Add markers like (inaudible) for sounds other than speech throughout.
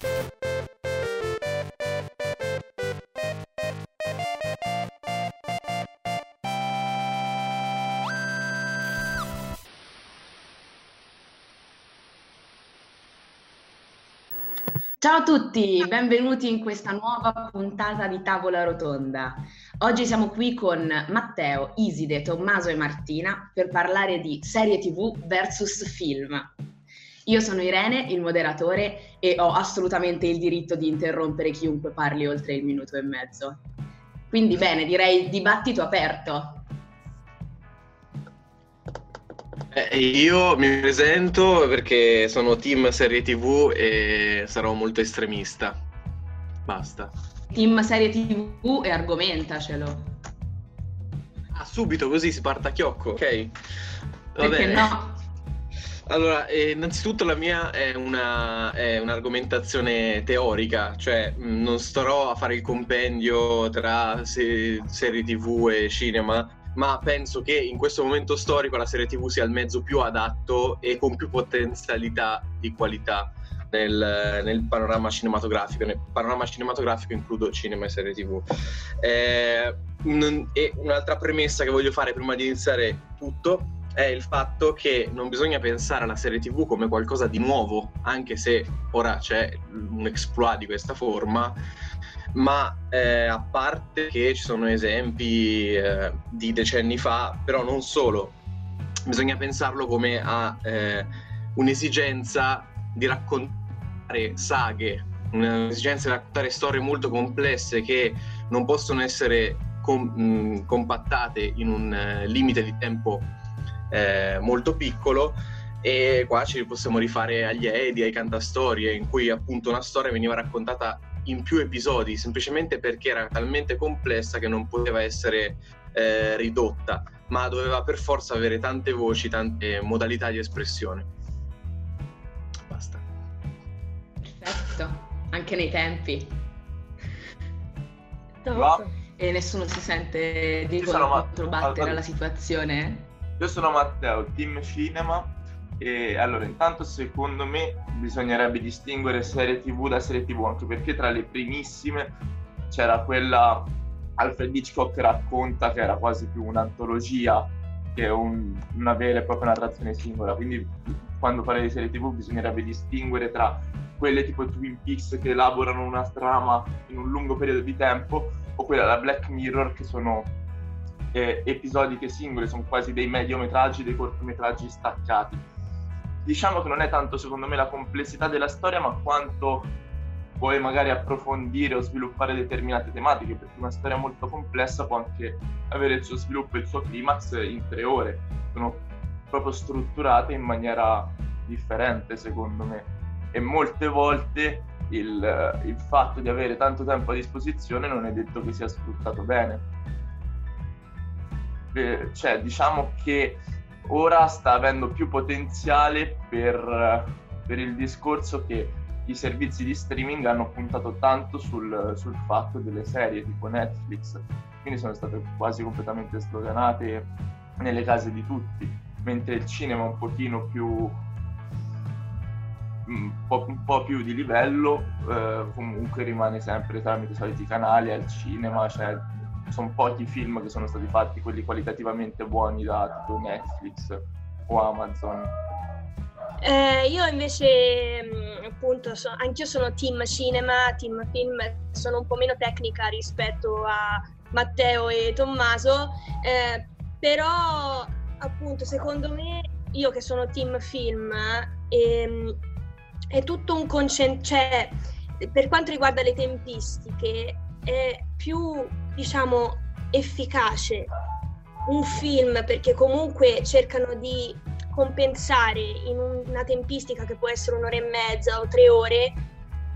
Ciao a tutti, benvenuti in questa nuova puntata di Tavola Rotonda. Oggi siamo qui con Matteo, Iside, Tommaso e Martina per parlare di serie TV versus film. Io sono Irene, il moderatore, e ho assolutamente il diritto di interrompere chiunque parli oltre il minuto e mezzo. Quindi bene, direi dibattito aperto. Eh, io mi presento perché sono team serie TV e sarò molto estremista. Basta. Team serie TV e argomentacelo. Ah, subito così si parta a chiocco, ok? Va perché bene. no? Allora, eh, innanzitutto la mia è, una, è, un'argomentazione teorica, cioè non starò a fare il compendio tra se, serie TV e cinema, ma penso che in questo momento storico la serie TV sia il mezzo più adatto e con più potenzialità di qualità nel, nel panorama cinematografico. Nel panorama cinematografico includo cinema e serie TV. Eh, un, e un'altra premessa che voglio fare prima di iniziare tutto è il fatto che non bisogna pensare alla serie TV come qualcosa di nuovo, anche se ora c'è un exploit di questa forma ma eh, a parte che ci sono esempi eh, di decenni fa, però non solo, bisogna pensarlo come a eh, un'esigenza di raccontare saghe, un'esigenza di raccontare storie molto complesse che non possono essere mh, compattate in un uh, limite di tempo eh, molto piccolo e qua ci possiamo rifare agli Edi, ai cantastorie, in cui appunto una storia veniva raccontata in più episodi, semplicemente perché era talmente complessa che non poteva essere eh, ridotta, ma doveva per forza avere tante voci, tante modalità di espressione. Basta. Perfetto, anche nei tempi. No. E nessuno si sente di controbattere alla situazione? Io sono Matteo, team cinema e allora, intanto secondo me bisognerebbe distinguere serie TV da serie TV, anche perché tra le primissime c'era quella Alfred Hitchcock racconta che era quasi più un'antologia che un, una vera e propria narrazione singola. Quindi quando parli di serie TV bisognerebbe distinguere tra quelle tipo Twin Peaks che elaborano una trama in un lungo periodo di tempo o quella da Black Mirror che sono eh, episodiche singole, sono quasi dei mediometraggi, dei cortometraggi staccati diciamo che non è tanto secondo me la complessità della storia, ma quanto puoi magari approfondire o sviluppare determinate tematiche, perché una storia molto complessa può anche avere il suo sviluppo e il suo climax in tre ore. Sono proprio strutturate in maniera differente, secondo me. E molte volte il, il fatto di avere tanto tempo a disposizione non è detto che sia sfruttato bene. Eh, cioè, diciamo che ora sta avendo più potenziale per, per il discorso che i servizi di streaming hanno puntato tanto sul, sul, fatto delle serie tipo Netflix, quindi sono state quasi completamente sloganate nelle case di tutti, mentre il cinema un pochino più un po', un po più di livello eh, comunque rimane sempre tramite i soliti canali al cinema, cioè sono pochi film che sono stati fatti, quelli qualitativamente buoni da tipo Netflix o Amazon. Eh, io invece, mm, appunto, so, anch'io sono team cinema, team film, sono un po' meno tecnica rispetto a Matteo e Tommaso, eh, però appunto secondo me, io che sono team film, eh, è tutto un concetto, cioè per quanto riguarda le tempistiche, è più diciamo, efficace un film perché comunque cercano di compensare in una tempistica che può essere un'ora e mezza o tre ore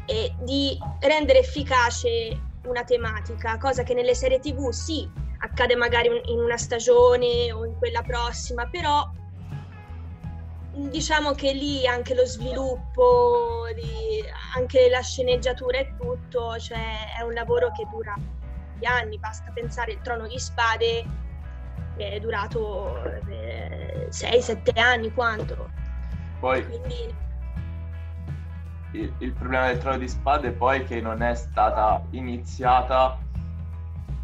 e di rendere efficace una tematica, cosa che nelle serie tv sì, accade magari in una stagione o in quella prossima, però diciamo che lì anche lo sviluppo, anche la sceneggiatura e tutto, cioè è un lavoro che dura di anni, basta pensare il Trono di Spade che è durato 6-7 eh, anni quanto. Poi, Quindi... il, il problema del trono di spade è poi che non è stata iniziata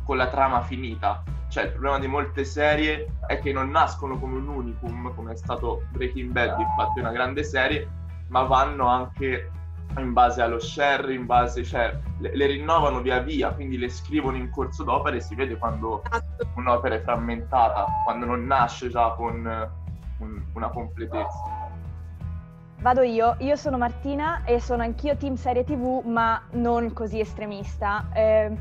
con la trama finita. Cioè, il problema di molte serie è che non nascono come un unicum, come è stato Breaking Bad, infatti è una grande serie, ma vanno anche in base allo share, in base, cioè le, le, rinnovano via via, quindi le scrivono in corso d'opera e si vede quando esatto. un'opera è frammentata, quando non nasce già con un, una completezza. Vado io, io sono Martina e sono anch'io team serie tv ma non così estremista. Eh,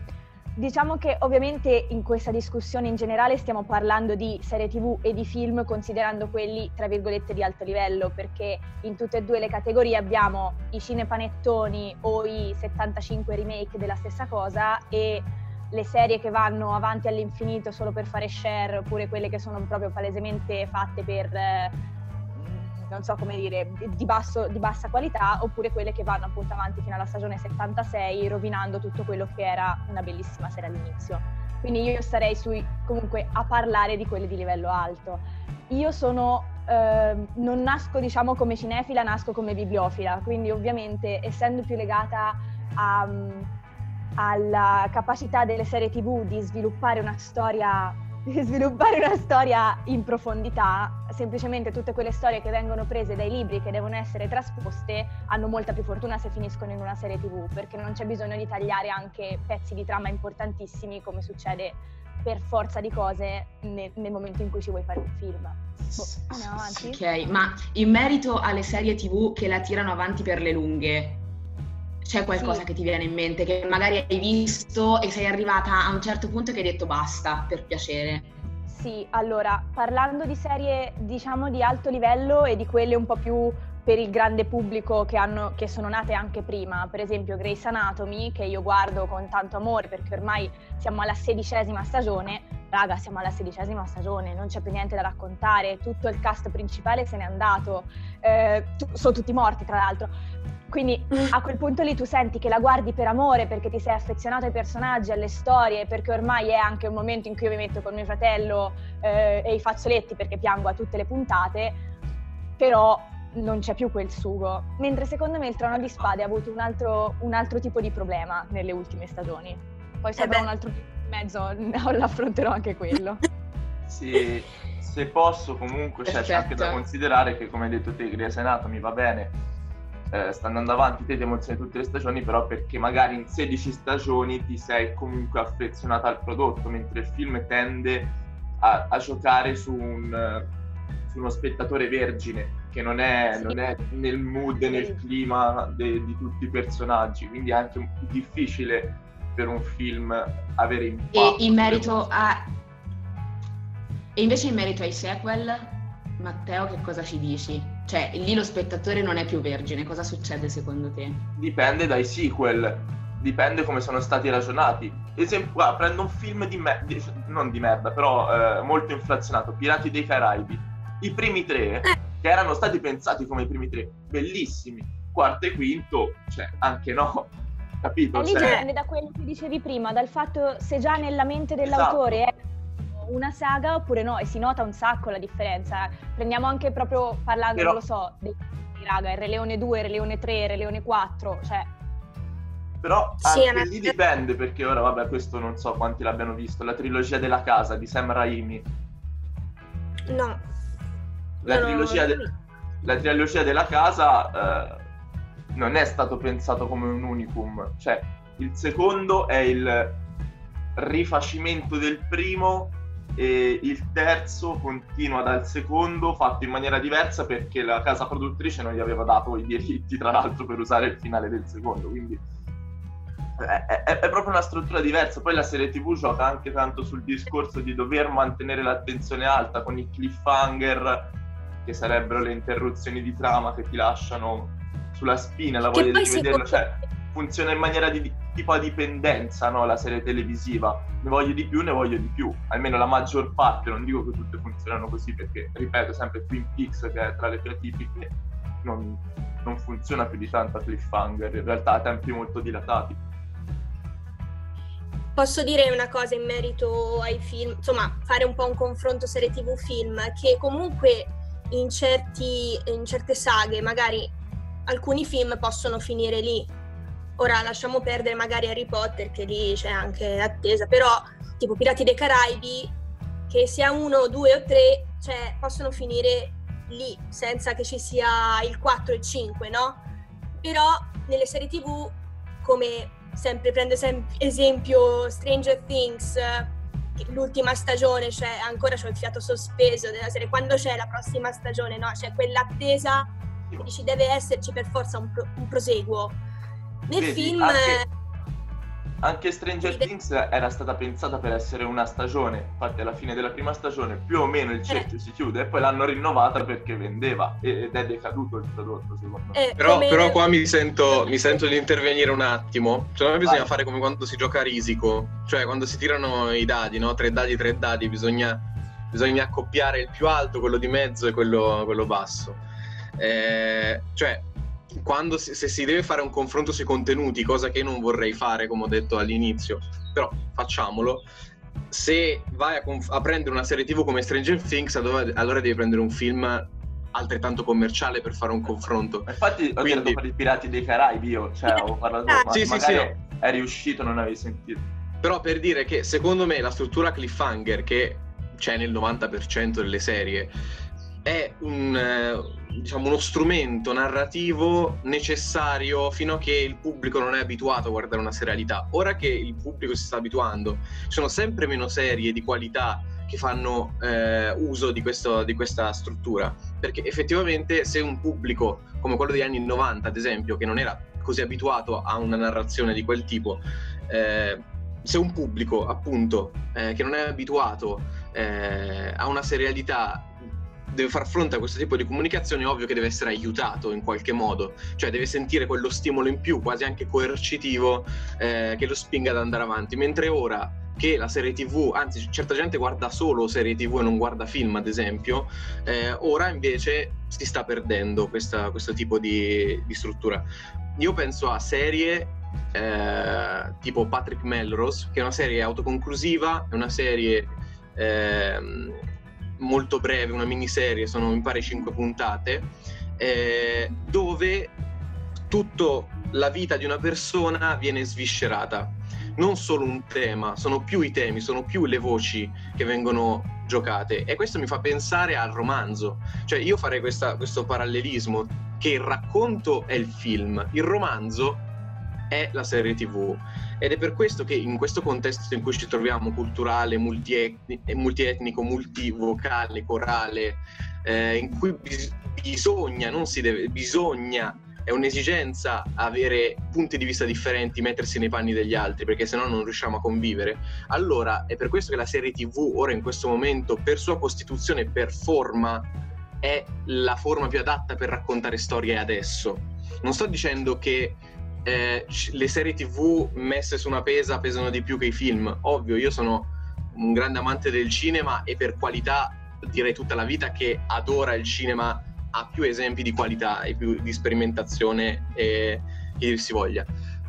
diciamo che ovviamente in questa discussione in generale stiamo parlando di serie tv e di film considerando quelli tra virgolette di alto livello perché in tutte e due le categorie abbiamo i cinepanettoni o i 75 remake della stessa cosa e le serie che vanno avanti all'infinito solo per fare share oppure quelle che sono proprio palesemente fatte per... Non so come dire, di, basso, di, bassa qualità, oppure quelle che vanno appunto avanti fino alla stagione 76, rovinando tutto quello che era una bellissima serie all'inizio. Quindi io starei sui, comunque a parlare di quelle di livello alto. Io sono, eh, non nasco diciamo come cinefila, nasco come bibliofila, quindi ovviamente essendo più legata a, alla capacità delle serie tv di sviluppare una storia sviluppare una storia in profondità, semplicemente tutte quelle storie che vengono prese dai libri che devono essere trasposte hanno molta più fortuna se finiscono in una serie tv, perché non c'è bisogno di tagliare anche pezzi di trama importantissimi come succede per forza di cose nel, nel momento in cui ci vuoi fare un film. Boh. Ok, ma in merito alle serie tv che la tirano avanti per le lunghe, c'è qualcosa sì. che ti viene in mente che magari hai visto e sei arrivata a un certo punto che hai detto basta, per piacere? Sì, allora, parlando di serie diciamo di alto livello e di quelle un po' più per il grande pubblico che, hanno, che, sono nate anche prima, per esempio Grace Anatomy, che io guardo con tanto amore perché ormai siamo alla sedicesima stagione, raga siamo alla sedicesima stagione, non c'è più niente da raccontare, tutto il cast principale se n'è andato, eh, t- sono tutti morti tra l'altro, quindi (laughs) a quel punto lì tu senti che la guardi per amore perché ti sei affezionato ai personaggi, alle storie, perché ormai è anche un momento in cui io mi metto con mio fratello eh, e i fazzoletti perché piango a tutte le puntate, però non c'è più quel sugo. Mentre secondo me il Trono di Spade ha avuto un altro, un altro tipo di problema nelle ultime stagioni. Poi se eh avrò un altro mezzo (laughs) l'affronterò anche quello. (laughs) Sì, se posso comunque cioè, c'è anche da considerare che come hai detto te Grey's Anatomy va bene eh, sta andando avanti, te ti emozioni tutte le stagioni, però perché magari in 16 stagioni ti sei comunque affezionata al prodotto, mentre il film tende a, a giocare su, un, su, uno spettatore vergine che non è, sì. non è nel mood, nel clima de, di tutti i personaggi, quindi è anche difficile per un film avere impatto. E in merito a... E invece in merito ai sequel, Matteo, che cosa ci dici? Cioè, lì lo spettatore non è più vergine, cosa succede secondo te? Dipende dai sequel, dipende come sono stati ragionati. Esempio, qua prendo un film di merda, non di merda, però eh, molto inflazionato, Pirati dei Caraibi. I primi tre, eh. che erano stati pensati come i primi tre, bellissimi. Quarto e quinto, cioè, anche no. Capito? E lì cioè... dipende da quello che dicevi prima, dal fatto se già nella mente dell'autore esatto. è una saga oppure no, e si nota un sacco la differenza. Prendiamo anche proprio parlando, Però... non lo so, dei raga, Re Leone 2, Re Leone 3, Re Leone 4, cioè... Però sì, anche lì dipende, perché ora, vabbè, questo non so quanti l'abbiano visto, la trilogia della casa di Sam Raimi. No. La, trilogia, de- la trilogia, della casa eh, non è stato pensato come un unicum, cioè il secondo è il rifacimento del primo e il terzo continua dal secondo fatto in maniera diversa perché la casa produttrice non gli aveva dato i diritti tra l'altro per usare il finale del secondo quindi è, è, è, proprio una struttura diversa. Poi la serie tv gioca anche tanto sul discorso di dover mantenere l'attenzione alta con i cliffhanger che sarebbero le interruzioni di trama che ti lasciano sulla spina la voglia di vederlo cioè funziona in maniera di tipo a dipendenza no? la serie televisiva ne voglio di più ne voglio di più almeno la maggior parte non dico che tutte funzionano così perché ripeto sempre Twin Peaks che è tra le più tipiche non, non funziona più di tanto a cliffhanger in realtà a tempi molto dilatati Posso dire una cosa in merito ai film, insomma, fare un po' un confronto serie TV film, che comunque in, certi, in certe saghe magari alcuni film possono finire lì. Ora lasciamo perdere magari Harry Potter, che lì c'è anche attesa, però tipo Pirati dei Caraibi, che sia uno, due o tre, cioè possono finire lì, senza che ci sia il 4 e 5, no? Però nelle serie tv, come sempre prendo sem- esempio Stranger Things, l'ultima stagione, cioè ancora c'ho il fiato sospeso della serie, quando c'è la prossima stagione, no? C'è quell'attesa, dici deve esserci per forza un, pro- un proseguo. Nel Vedi, film... anche- Anche Stranger Things era stata pensata per essere una stagione, infatti alla fine della prima stagione più o meno il cerchio si chiude e poi l'hanno rinnovata perché vendeva ed è decaduto il prodotto secondo me. eh, Però, come- però qua mi sento, mi sento di intervenire un attimo. Secondo me bisogna Vai. fare come quando si gioca a risico, cioè quando si tirano i dadi, no? Tre dadi, tre dadi, bisogna, bisogna accoppiare il più alto, quello di mezzo e quello, quello basso. Eh, cioè, quando si- se si deve fare un confronto sui contenuti, cosa che io non vorrei fare, come ho detto all'inizio, però facciamolo. Se vai a, conf- a prendere una serie TV come Stranger Things, allora, allora devi prendere un film altrettanto commerciale per fare un confronto. Infatti ho Quindi- tirato per i Pirati dei Caraibi io, cioè ho parlato, ma Sì, sì, magari sì. è riuscito, non avevi sentito. Però per dire che secondo me la struttura cliffhanger che c'è nel 90% delle serie è un, eh, diciamo, uno strumento narrativo necessario fino a che il pubblico non è abituato a guardare una serialità. Ora che il pubblico si sta abituando, ci sono sempre meno serie di qualità che fanno eh, uso di, questo- di questa struttura. Perché effettivamente se un pubblico come quello degli anni 90, ad esempio, che non era così abituato a una narrazione di quel tipo, eh, se un pubblico appunto eh, che non è abituato eh, a una serialità deve far fronte a questo tipo di comunicazione, è ovvio che deve essere aiutato in qualche modo, cioè deve sentire quello stimolo in più, quasi anche coercitivo, eh, che lo spinga ad andare avanti. Mentre ora che la serie TV, anzi, certa gente guarda solo serie TV e non guarda film, ad esempio, eh, ora invece si sta perdendo questa- questo tipo di, di struttura. Io penso a serie eh, tipo Patrick Melrose, che è una serie autoconclusiva, è una serie ehm, molto breve, una miniserie, sono mi pare 5 puntate, eh, dove tutta la vita di una persona viene sviscerata. Non solo un tema, sono più i temi, sono più le voci che vengono giocate e questo mi fa pensare al romanzo. Cioè io farei questa- questo parallelismo che il racconto è il film, il romanzo è la serie tv ed è per questo che in questo contesto in cui ci troviamo culturale, multietni- multietnico, multivocale, corale, eh, in cui bis- bisogna, non si deve, bisogna, è un'esigenza avere punti di vista differenti, mettersi nei panni degli altri, perché sennò non riusciamo a convivere. Allora è per questo che la serie TV ora in questo momento, per sua costituzione, per forma, è la forma più adatta per raccontare storie adesso. Non sto dicendo che eh, le serie tv messe su una pesa pesano di più che i film. Ovvio, io sono un grande amante del cinema e per qualità direi tutta la vita che adora il cinema ha più esempi di qualità e più di sperimentazione e che dir si voglia.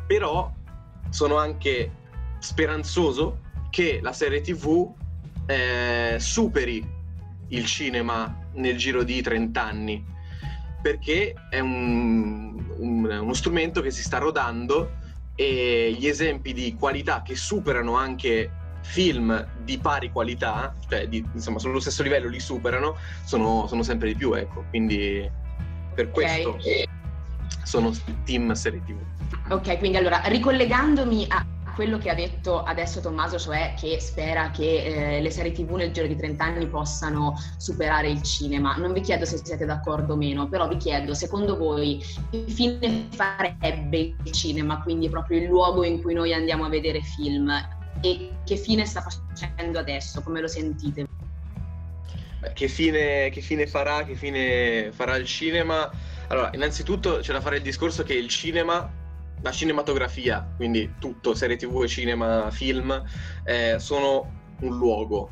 Però sono anche speranzoso che la serie tv eh, superi il cinema nel giro di 30 anni perché è un- un- uno strumento che si sta rodando e gli esempi di qualità che superano anche film di pari qualità, cioè di- insomma sullo stesso livello li superano, sono, sono sempre di più, ecco. Quindi per questo sono team serie TV. Ok, quindi allora ricollegandomi a quello che ha detto adesso Tommaso, cioè che spera che eh, le serie TV nel giro di 30 anni possano superare il cinema. Non vi chiedo se siete d'accordo o meno, però vi chiedo, secondo voi, che fine farebbe il cinema, quindi proprio il luogo in cui noi andiamo a vedere film, e che fine sta facendo adesso, come lo sentite? Che fine, che fine farà, che fine farà il cinema? Allora, innanzitutto c'è da fare il discorso che il cinema, la cinematografia, quindi tutto, serie tv, cinema, film, eh, sono un luogo,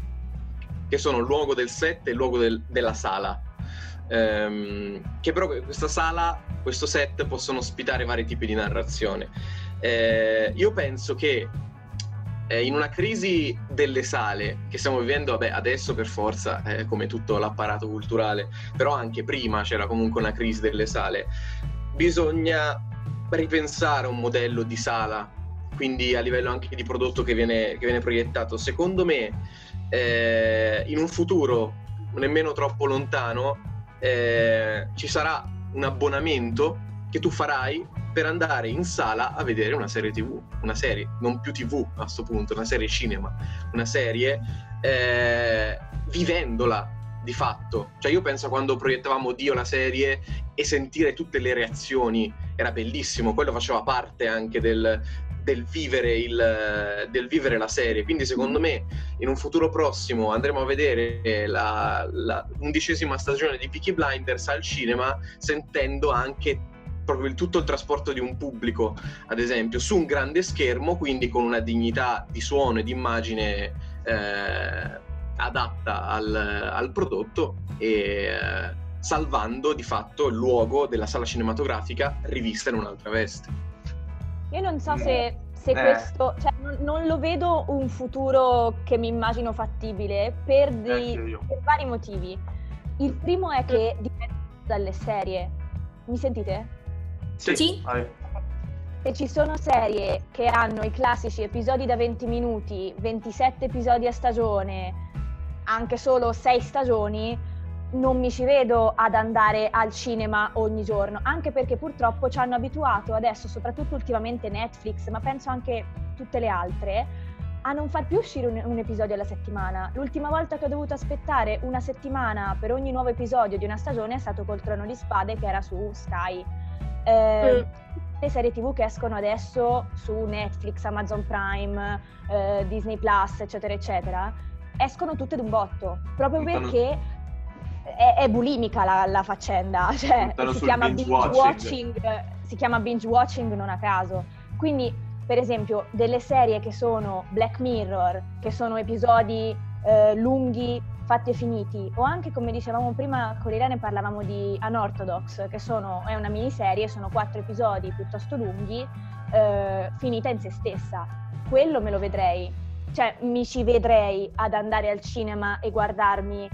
che sono il luogo del set e il luogo del- della sala. Ehm, che però questa sala, questo set possono ospitare vari tipi di narrazione. Eh, io penso che eh, in una crisi delle sale che stiamo vivendo, vabbè, adesso per forza, eh, come tutto l'apparato culturale, però anche prima c'era comunque una crisi delle sale. bisogna ripensare un modello di sala, quindi a livello anche di prodotto che viene, che viene proiettato. Secondo me, eh, in un futuro nemmeno troppo lontano, eh, ci sarà un abbonamento che tu farai per andare in sala a vedere una serie tv, una serie, non più tv a questo punto, una serie cinema, una serie eh, vivendola di fatto. Cioè io penso quando proiettavamo Dio la serie e sentire tutte le reazioni era bellissimo, quello faceva parte anche del, del, vivere, il, del vivere, la serie. Quindi secondo me in un futuro prossimo andremo a vedere la, la undicesima stagione di Peaky Blinders al cinema sentendo anche proprio il, tutto il trasporto di un pubblico, ad esempio, su un grande schermo, quindi con una dignità di suono e di immagine eh, adatta al, al, prodotto e eh, salvando di fatto il luogo della sala cinematografica rivista in un'altra veste. Io non so se, se eh. questo, cioè, non, non, lo vedo un futuro che mi immagino fattibile per, di, per vari motivi. Il primo è che dipende dalle serie. Mi sentite? Sì. sì. Se ci sono serie che hanno i classici episodi da 20 minuti, 27 episodi a stagione, anche solo 6 stagioni, non mi ci vedo ad andare al cinema ogni giorno, anche perché purtroppo ci hanno abituato adesso, soprattutto ultimamente Netflix, ma penso anche tutte le altre, a non far più uscire un, un, episodio alla settimana. L'ultima volta che ho dovuto aspettare una settimana per ogni nuovo episodio di una stagione è stato col Trono di Spade che era su Sky. Eh, mm. Le serie tv che escono adesso su Netflix, Amazon Prime, eh, Disney Plus, eccetera, eccetera, escono tutte d'un botto, proprio perché è, è bulimica la, la faccenda, (laughs) cioè si chiama, binge watching. watching, si chiama binge watching non a caso. Quindi, per esempio, delle serie che sono Black Mirror, che sono episodi eh, lunghi fatti e finiti, o anche come dicevamo prima con Irene parlavamo di Unorthodox, che sono, è una miniserie, sono quattro episodi piuttosto lunghi, eh, finita in se stessa. Quello me lo vedrei, cioè mi ci vedrei ad andare al cinema e guardarmi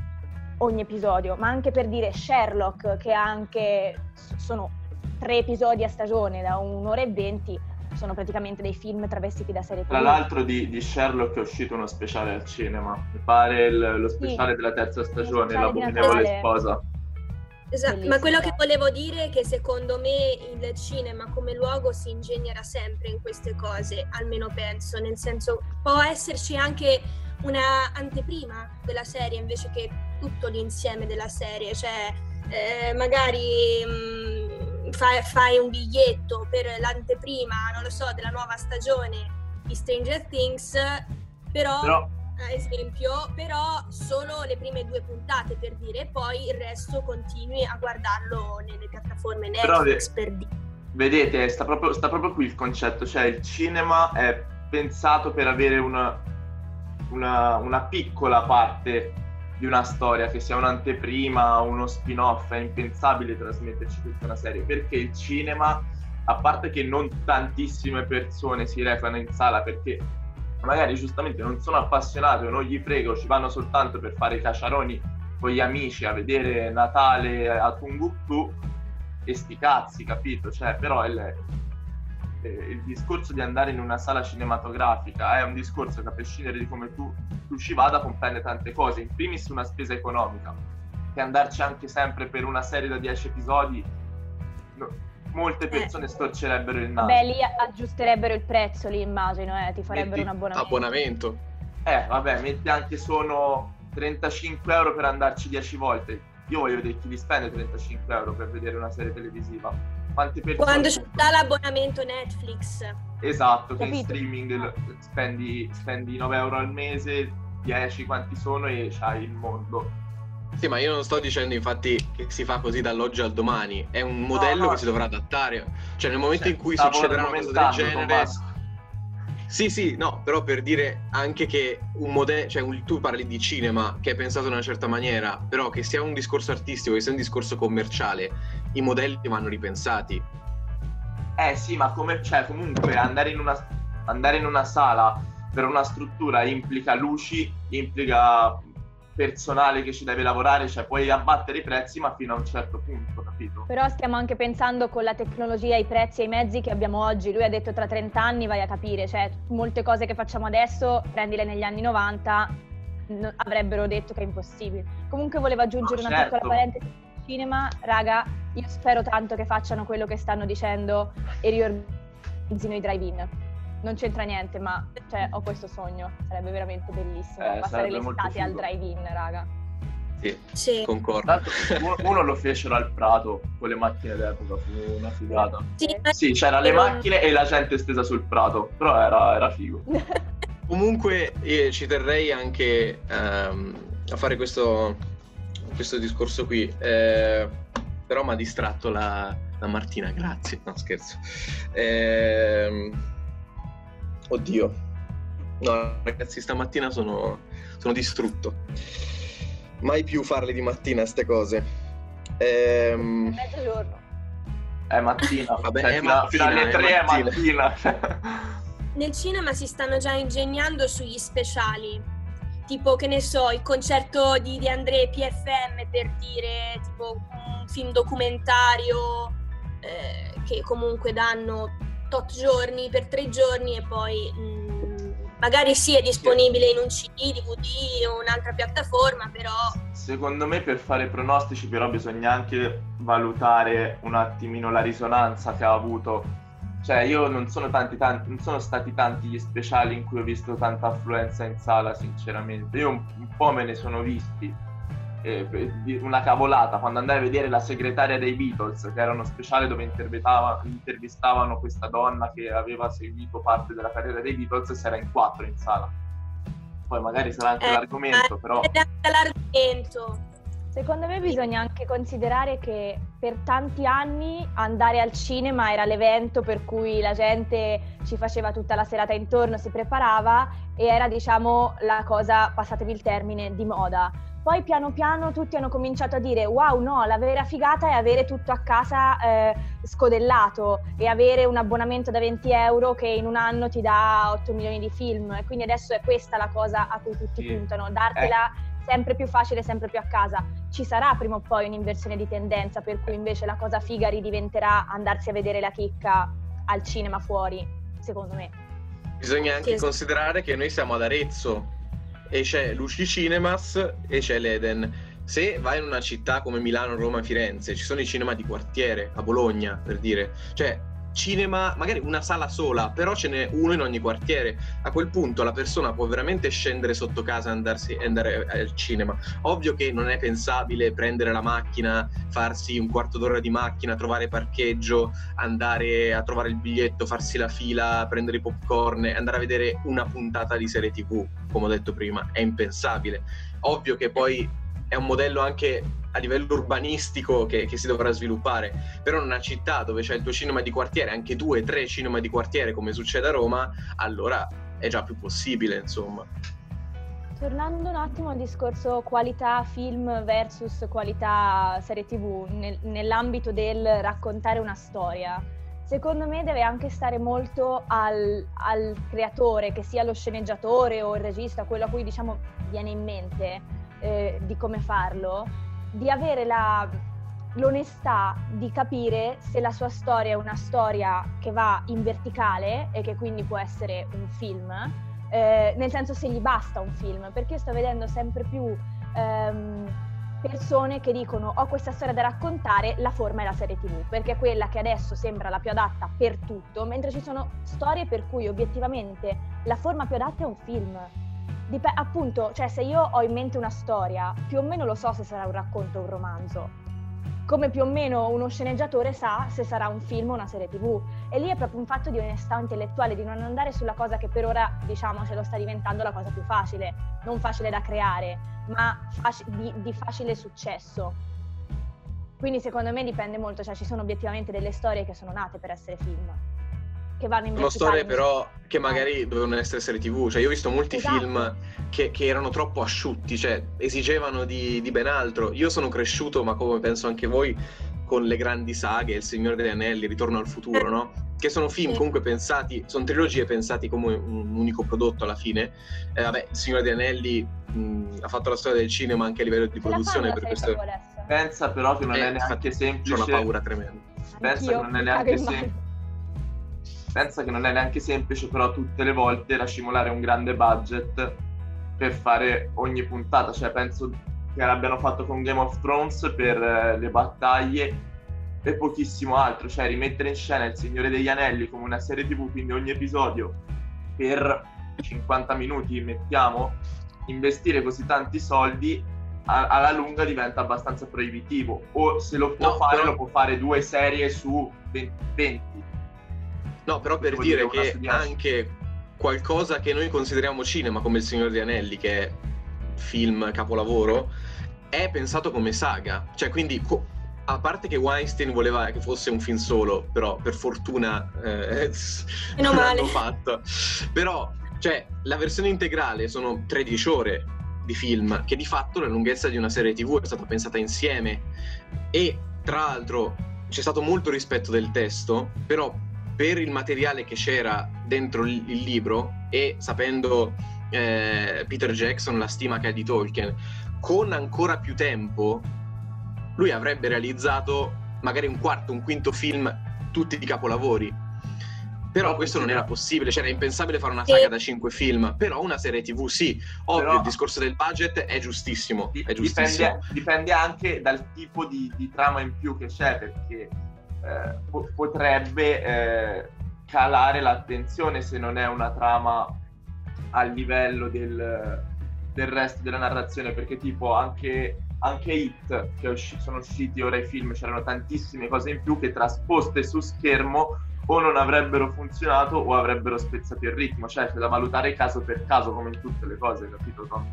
ogni episodio, ma anche per dire Sherlock, che anche sono tre episodi a stagione da un'ora e venti, sono praticamente dei film travestiti da serie Tra l'altro di, di, Sherlock è uscito uno speciale al cinema, mi pare il, lo speciale sì, della terza stagione, L'abominevole sposa. Esatto, Bellissimo. ma quello che volevo dire è che secondo me il cinema come luogo si ingegnerà sempre in queste cose, almeno penso, nel senso può esserci anche una anteprima della serie invece che tutto l'insieme della serie, cioè eh, magari mh, mm, fai, fai, un biglietto per l'anteprima, non lo so, della nuova stagione di Stranger Things, però, però... ad esempio, però solo le prime due puntate per dire, poi il resto continui a guardarlo nelle piattaforme Netflix però, per dire. Vedete, sta proprio, sta proprio qui il concetto, cioè il cinema è pensato per avere una, una, una piccola parte di una storia, che sia un'anteprima, uno spin-off, è impensabile trasmetterci tutta una serie, perché il cinema, a parte che non tantissime persone si recano in sala perché magari giustamente non sono appassionati o non gli frego, ci vanno soltanto per fare i caciaroni con gli amici a vedere Natale a Tungutu e sti cazzi, capito? Cioè, però il, eh, il discorso di andare in una sala cinematografica è un discorso che a prescindere di come tu, tu ci vada comprende tante cose, in primis una spesa economica, che andarci anche sempre per una serie da 10 episodi, no, molte eh. persone eh. storcerebbero il naso. Beh, lì aggiusterebbero il prezzo, lì immagino, eh, ti farebbero metti un abbonamento. abbonamento. Eh, vabbè, metti anche sono 35 euro per andarci 10 volte. Io voglio vedere chi li spende 35 euro per vedere una serie televisiva quante persone... Quando c'è l'abbonamento Netflix. Esatto, che in streaming spendi, spendi 9 euro al mese, 10 quanti sono e c'hai il mondo. Sì, ma io non sto dicendo infatti che si fa così dall'oggi al domani, è un modello no, no. che si dovrà adattare. Cioè nel momento cioè, in cui succederà una cosa del genere... Sì, sì, no, però per dire anche che un modello, cioè un, tu parli di cinema che è pensato in una certa maniera, però che sia un discorso artistico, che sia un discorso commerciale, i modelli vanno ripensati. Eh sì, ma come, cioè, comunque andare in, una, andare in una sala per una struttura implica luci, implica personale che ci deve lavorare, cioè puoi abbattere i prezzi ma fino a un certo punto, capito? Però stiamo anche pensando con la tecnologia, i prezzi e i mezzi che abbiamo oggi, lui ha detto tra 30 anni vai a capire, cioè molte cose che facciamo adesso, prendile negli anni 90, n- avrebbero detto che è impossibile. Comunque volevo aggiungere No, una certo. piccola parentesi sul cinema, raga, io spero tanto che facciano quello che stanno dicendo e riorganizzino i drive-in. Non c'entra niente, ma cioè, ho questo sogno, sarebbe veramente bellissimo Eh, passare l'estate al drive-in, raga. Sì, Sì. concordo. Uno, lo fecero al Prato con le macchine d'epoca, fu una figata. Sì, Sì, c'era le macchine e la gente stesa sul Prato, però era, era figo. (laughs) Comunque eh, ci terrei anche ehm, a fare questo, questo discorso qui, eh, però mi ha distratto la, la Martina, grazie, no scherzo. Ehm, oddio, no ragazzi stamattina sono, sono distrutto, mai più farle di mattina ste cose. Ehm, Mezzogiorno. È mattina, (laughs) Vabbè, cioè, è mattina, fino alle è 3 è mattina. mattina. (laughs) Nel cinema si stanno già ingegnando sugli speciali, tipo che ne so, il concerto di De André PFM per dire tipo un film documentario eh, che comunque danno tot giorni per tre giorni e poi mm, magari sì è disponibile in un CD, DVD o un'altra piattaforma, però Secondo me per fare pronostici però bisogna anche valutare un attimino la risonanza che ha avuto. Cioè io non sono, tanti, tanti, non sono stati tanti gli speciali in cui ho visto tanta affluenza in sala sinceramente. Io un, un po' me ne sono visti. Eh, una cavolata quando andai a vedere la segretaria dei Beatles che era uno speciale dove intervistava- intervistavano questa donna che aveva seguito parte della carriera dei Beatles si era in quattro in sala poi magari sarà anche Eh, l'argomento però ed è anche l'argomento. Secondo me bisogna anche considerare che per tanti anni andare al cinema era l'evento per cui la gente ci faceva tutta la serata intorno, si preparava e era diciamo la cosa, passatevi il termine, di moda. Poi piano piano tutti hanno cominciato a dire wow no, la vera figata è avere tutto a casa eh, scodellato e avere un abbonamento da 20 euro che in un anno ti dà 8 milioni di film e quindi adesso è questa la cosa a cui tutti Sì. puntano, dartela sempre più facile, sempre più a casa. Ci sarà prima o poi un'inversione di tendenza per cui invece la cosa figa ridiventerà andarsi a vedere la chicca al cinema fuori, secondo me. Bisogna anche Sì, esatto. considerare che noi siamo ad Arezzo e c'è Luci Cinemas e c'è l'Eden. Se vai in una città come Milano, Roma, Firenze, ci sono i cinema di quartiere, a Bologna per dire, cioè cinema, magari una sala sola, però ce n'è uno in ogni quartiere. A quel punto la persona può veramente scendere sotto casa e andarsi, andare al cinema. Ovvio che non è pensabile prendere la macchina, farsi un quarto d'ora di macchina, trovare parcheggio, andare a trovare il biglietto, farsi la fila, prendere i popcorn andare a vedere una puntata di serie TV, come ho detto prima, è impensabile. Ovvio che poi è un modello anche a livello urbanistico che, che si dovrà sviluppare, però in una città dove c'è il tuo cinema di quartiere, anche due, tre cinema di quartiere come succede a Roma, allora è già più possibile, insomma. Tornando un attimo al discorso qualità film versus qualità serie tv, nel- nell'ambito del raccontare una storia, secondo me deve anche stare molto al, al creatore, che sia lo sceneggiatore o il regista, quello a cui diciamo viene in mente eh, di come farlo, di avere la- l'onestà di capire se la sua storia è una storia che va in verticale e che quindi può essere un film, eh, nel senso se gli basta un film, perché sto vedendo sempre più ehm, persone che dicono ho questa storia da raccontare, la forma è la serie tv, perché è quella che adesso sembra la più adatta per tutto, mentre ci sono storie per cui obiettivamente la forma più adatta è un film. Dip- appunto, cioè se io ho in mente una storia, più o meno lo so se sarà un racconto o un romanzo, come più o meno uno sceneggiatore sa se sarà un film o una serie tv. E lì è proprio un fatto di onestà intellettuale, di non andare sulla cosa che per ora, diciamo, ce lo sta diventando la cosa più facile, non facile da creare, ma faci- di, di facile successo. Quindi secondo me dipende molto, cioè ci sono obiettivamente delle storie che sono nate per essere film, che vanno in Sono storie però che magari dovevano essere serie tv, cioè io ho visto molti Esatto. film che, che erano troppo asciutti, cioè esigevano di, di ben altro. Io sono cresciuto, ma come penso anche voi, con le grandi saghe, Il Signore degli Anelli, Ritorno al futuro, no? che sono film sì. comunque pensati, sono trilogie pensati come un unico prodotto alla fine. Eh, vabbè, il Signore degli Anelli mh, ha fatto la storia del cinema anche a livello di produzione per questo. Pensa però che non eh, è neanche semplice. Ho una paura tremenda. Pensa che non è neanche semplice. Pensa che non è neanche semplice però tutte le volte racimolare un grande budget per fare ogni puntata, cioè penso che l'abbiano fatto con Game of Thrones per eh, le battaglie e pochissimo altro, cioè rimettere in scena Il Signore degli Anelli come una serie tv, quindi ogni episodio per 50 minuti mettiamo, investire così tanti soldi a- alla lunga diventa abbastanza proibitivo o se lo può no, fare però... lo può fare due serie su 20. 20. No, però per dire, dire che anche qualcosa che noi consideriamo cinema come Il Signore degli Anelli, che è film capolavoro, è pensato come saga, cioè quindi co- a parte che Weinstein voleva che fosse un film solo, però per fortuna eh, (laughs) non l'hanno fatto. Però, cioè, la versione integrale sono 13 ore di film, che di fatto la lunghezza di una serie TV è stata pensata insieme. E tra l'altro c'è stato molto rispetto del testo, però per il materiale che c'era dentro il, il libro e sapendo eh, Peter Jackson la stima che ha di Tolkien, con ancora più tempo lui avrebbe realizzato magari un quarto, un quinto film, tutti di capolavori. Però questo non era possibile, cioè era impensabile fare una saga da cinque film, però una serie tv sì. Ovvio, però, il discorso del budget è giustissimo, è giustissimo. Dipende, dipende anche dal tipo di, di, trama in più che c'è, perché eh, po- potrebbe eh, calare l'attenzione se non è una trama a livello del, del resto della narrazione, perché tipo anche anche Hit, che usci- sono usciti ora i film, c'erano tantissime cose in più che trasposte su schermo o non avrebbero funzionato o avrebbero spezzato il ritmo, cioè c'è da valutare caso per caso come in tutte le cose, capito Tom?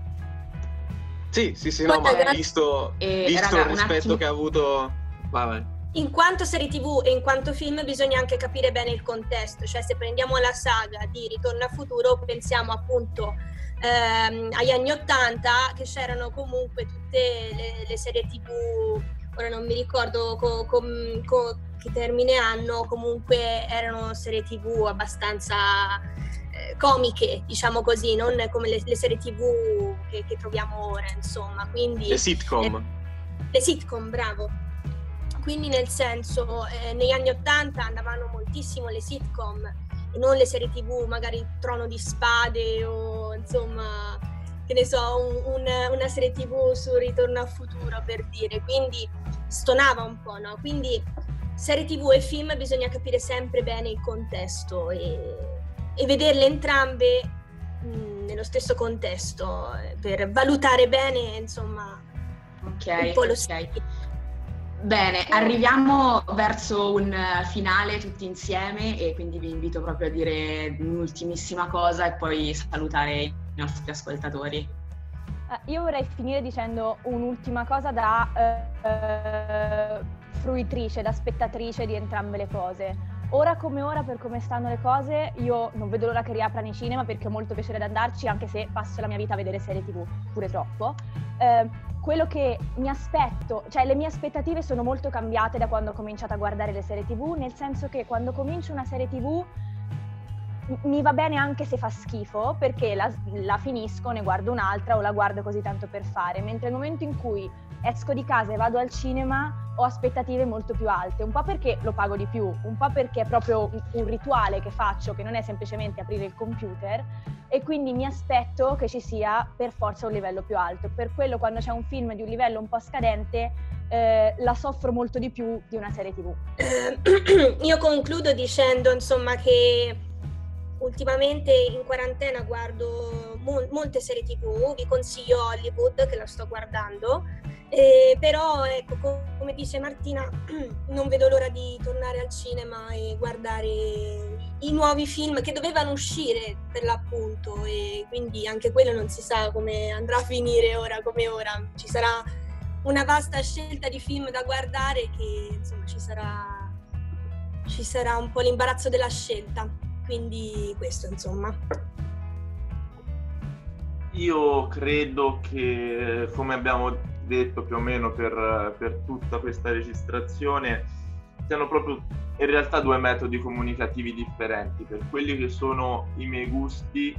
Sì, sì, sì, no, ma visto, eh, visto raga, il rispetto che ha avuto... Vai, vai. In quanto serie tv e in quanto film bisogna anche capire bene il contesto, cioè se prendiamo la saga di Ritorno a futuro pensiamo appunto ehm, agli anni 80 che c'erano comunque tutte le, le serie tv, ora non mi ricordo co, co, co, che termine hanno, comunque erano serie tv abbastanza eh, comiche, diciamo così, non come le, le serie tv che, che, troviamo ora, insomma. Quindi, le sitcom. Eh, le sitcom, bravo. Quindi nel senso, eh, negli anni 80 andavano moltissimo le sitcom e non le serie tv, magari Trono di Spade o insomma, che ne so, un, un, una serie tv su Ritorno al futuro per dire, quindi stonava un po', no? Quindi serie tv e film bisogna capire sempre bene il contesto e, e vederle entrambe mh, nello stesso contesto eh, per valutare bene, insomma, okay, un po' lo okay. stile. Bene, arriviamo verso un finale tutti insieme e quindi vi invito proprio a dire un'ultimissima cosa e poi salutare i nostri ascoltatori. Uh, io vorrei finire dicendo un'ultima cosa da uh, fruitrice, da spettatrice di entrambe le cose. Ora come ora, per come stanno le cose, io non vedo l'ora che riaprano i cinema perché ho molto piacere ad andarci, anche se passo la mia vita a vedere serie tv, pure troppo quello che mi aspetto, cioè le mie aspettative sono molto cambiate da quando ho cominciato a guardare le serie tv, nel senso che quando comincio una serie tv mi va bene anche se fa schifo, perché la, la, finisco, ne guardo un'altra o la guardo così tanto per fare, mentre nel momento in cui esco di casa e vado al cinema ho aspettative molto più alte, un po' perché lo pago di più, un po' perché è proprio un, rituale che faccio, che non è semplicemente aprire il computer, e quindi mi aspetto che ci sia per forza un livello più alto. Per quello quando c'è un film di un livello un po' scadente eh, la soffro molto di più di una serie tv. (clears throat) Io concludo dicendo insomma che ultimamente in quarantena guardo mo- molte serie tv, vi consiglio Hollywood che la sto guardando eh, però ecco, come dice Martina, (clears throat) non vedo l'ora di tornare al cinema e guardare i nuovi film che dovevano uscire per l'appunto e quindi anche quello non si sa come andrà a finire ora come ora. Ci sarà una vasta scelta di film da guardare che insomma ci sarà, ci sarà un po' l'imbarazzo della scelta. Quindi questo insomma. Io credo che, come abbiamo detto più o meno per, per tutta questa registrazione siano proprio in realtà due metodi comunicativi differenti. Per quelli che sono i miei gusti,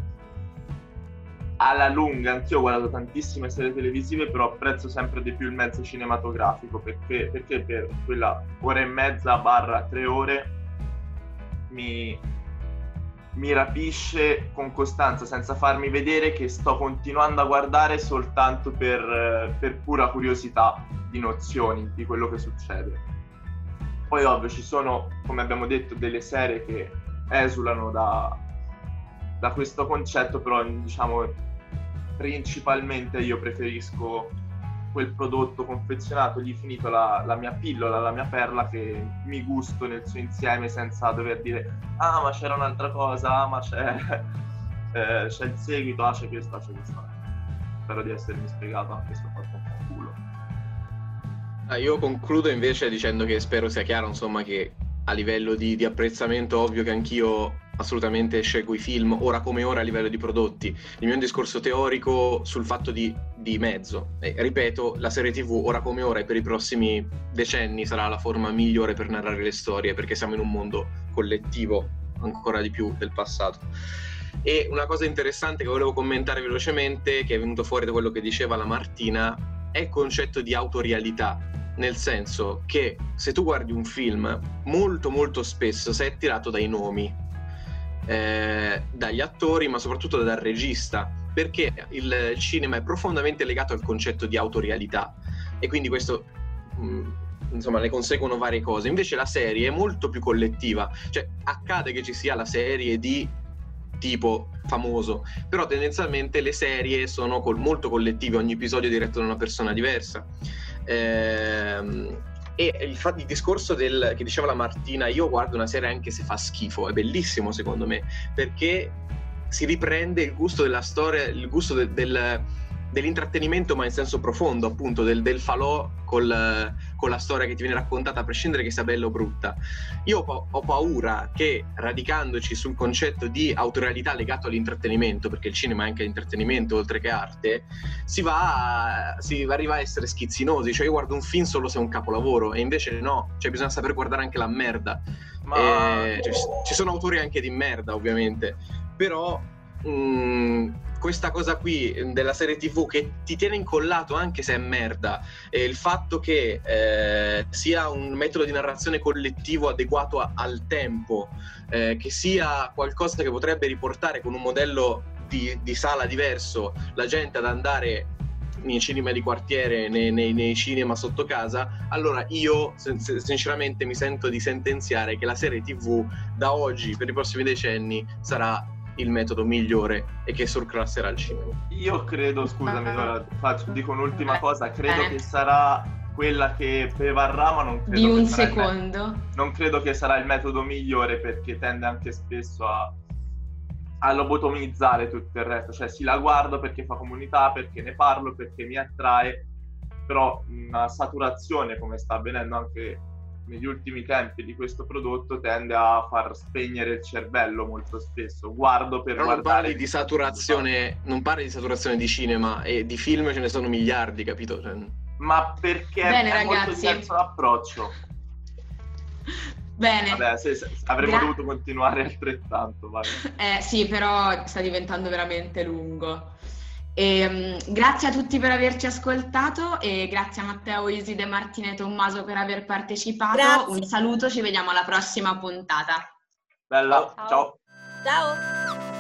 alla lunga, anch'io ho guardato tantissime serie televisive, però apprezzo sempre di più il mezzo cinematografico perché, perché per quella ora e mezza barra tre ore mi, mi rapisce con costanza senza farmi vedere che sto continuando a guardare soltanto per, per pura curiosità di nozioni di quello che succede. Poi ovvio ci sono, come abbiamo detto, delle serie che esulano da, da questo concetto, però diciamo principalmente io preferisco quel prodotto confezionato, gli finito la, la, mia pillola, la mia perla che mi gusto nel suo insieme senza dover dire ah ma c'era un'altra cosa, ah ma c'è, (laughs) eh, c'è il seguito, ah c'è questo, ah c'è questo. Spero di essermi spiegato anche se ho fatto io concludo invece dicendo che spero sia chiaro, insomma, che a livello di, di, apprezzamento, ovvio che anch'io assolutamente scelgo i film, ora come ora a livello di prodotti. Il mio discorso teorico sul fatto di, di mezzo. E, ripeto, la serie TV, ora come ora e per i prossimi decenni, sarà la forma migliore per narrare le storie, perché siamo in un mondo collettivo ancora di più del passato. E una cosa interessante che volevo commentare velocemente, che è venuto fuori da quello che diceva la Martina, è il concetto di autorialità nel senso che se tu guardi un film, molto molto spesso sei attirato dai nomi, eh, dagli attori, ma soprattutto dal regista, perché il cinema è profondamente legato al concetto di autorialità e quindi questo... Mh, mm, insomma, ne conseguono varie cose. Invece la serie è molto più collettiva, cioè accade che ci sia la serie di tipo famoso, però tendenzialmente le serie sono col, molto collettive, ogni episodio è diretto da una persona diversa. Ehm, e il, il discorso del, che diceva la Martina, io guardo una serie anche se fa schifo, è bellissimo secondo me, perché si riprende il gusto della storia, il gusto del, del dell'intrattenimento, ma in senso profondo, appunto, del, del falò col, con la storia che ti viene raccontata, a prescindere che sia bella o brutta. Io ho, ho, paura che radicandoci sul concetto di autorialità legato all'intrattenimento, perché il cinema è anche intrattenimento oltre che arte, si va, si arriva a essere schizzinosi. Cioè, io guardo un film solo se è un capolavoro, e invece no, cioè bisogna saper guardare anche la merda. Ma... E, cioè, ci sono autori anche di merda, ovviamente, però. Mh, mm, questa cosa qui mm, della serie TV che ti tiene incollato anche se è merda e il fatto che eh, sia un metodo di narrazione collettivo adeguato a, al tempo, eh, che sia qualcosa che potrebbe riportare con un modello di, di sala diverso la gente ad andare nei cinema di quartiere, nei, nei, nei, cinema sotto casa, allora io sinceramente mi sento di sentenziare che la serie TV da oggi per i prossimi decenni sarà il metodo migliore e che surclasserà il cinema. Io credo, scusami, ora faccio, dico un'ultima cosa, credo eh. che sarà quella che prevarrà, ma non credo di un secondo. Non credo che sarà il metodo migliore perché tende anche spesso a, a lobotomizzare tutto il resto, cioè sì la guardo perché fa comunità, perché ne parlo, perché mi attrae, però una saturazione come sta avvenendo anche negli ultimi tempi di questo prodotto tende a far spegnere il cervello molto spesso. Guardo per Però guardare... non parli di saturazione, non parli di saturazione di cinema e di film ce ne sono miliardi, capito? Cioè... Ma perché Bene, è ragazzi. molto diverso l'approccio. Bene. Vabbè, se, se, avremmo Gra- dovuto continuare (laughs) altrettanto. Vai. Eh, sì, però sta diventando veramente lungo. E, um, grazie a tutti per averci ascoltato e grazie a Matteo, Iside, Martina e Tommaso per aver partecipato. Grazie. Un saluto, ci vediamo alla prossima puntata. Bella, ciao. Ciao.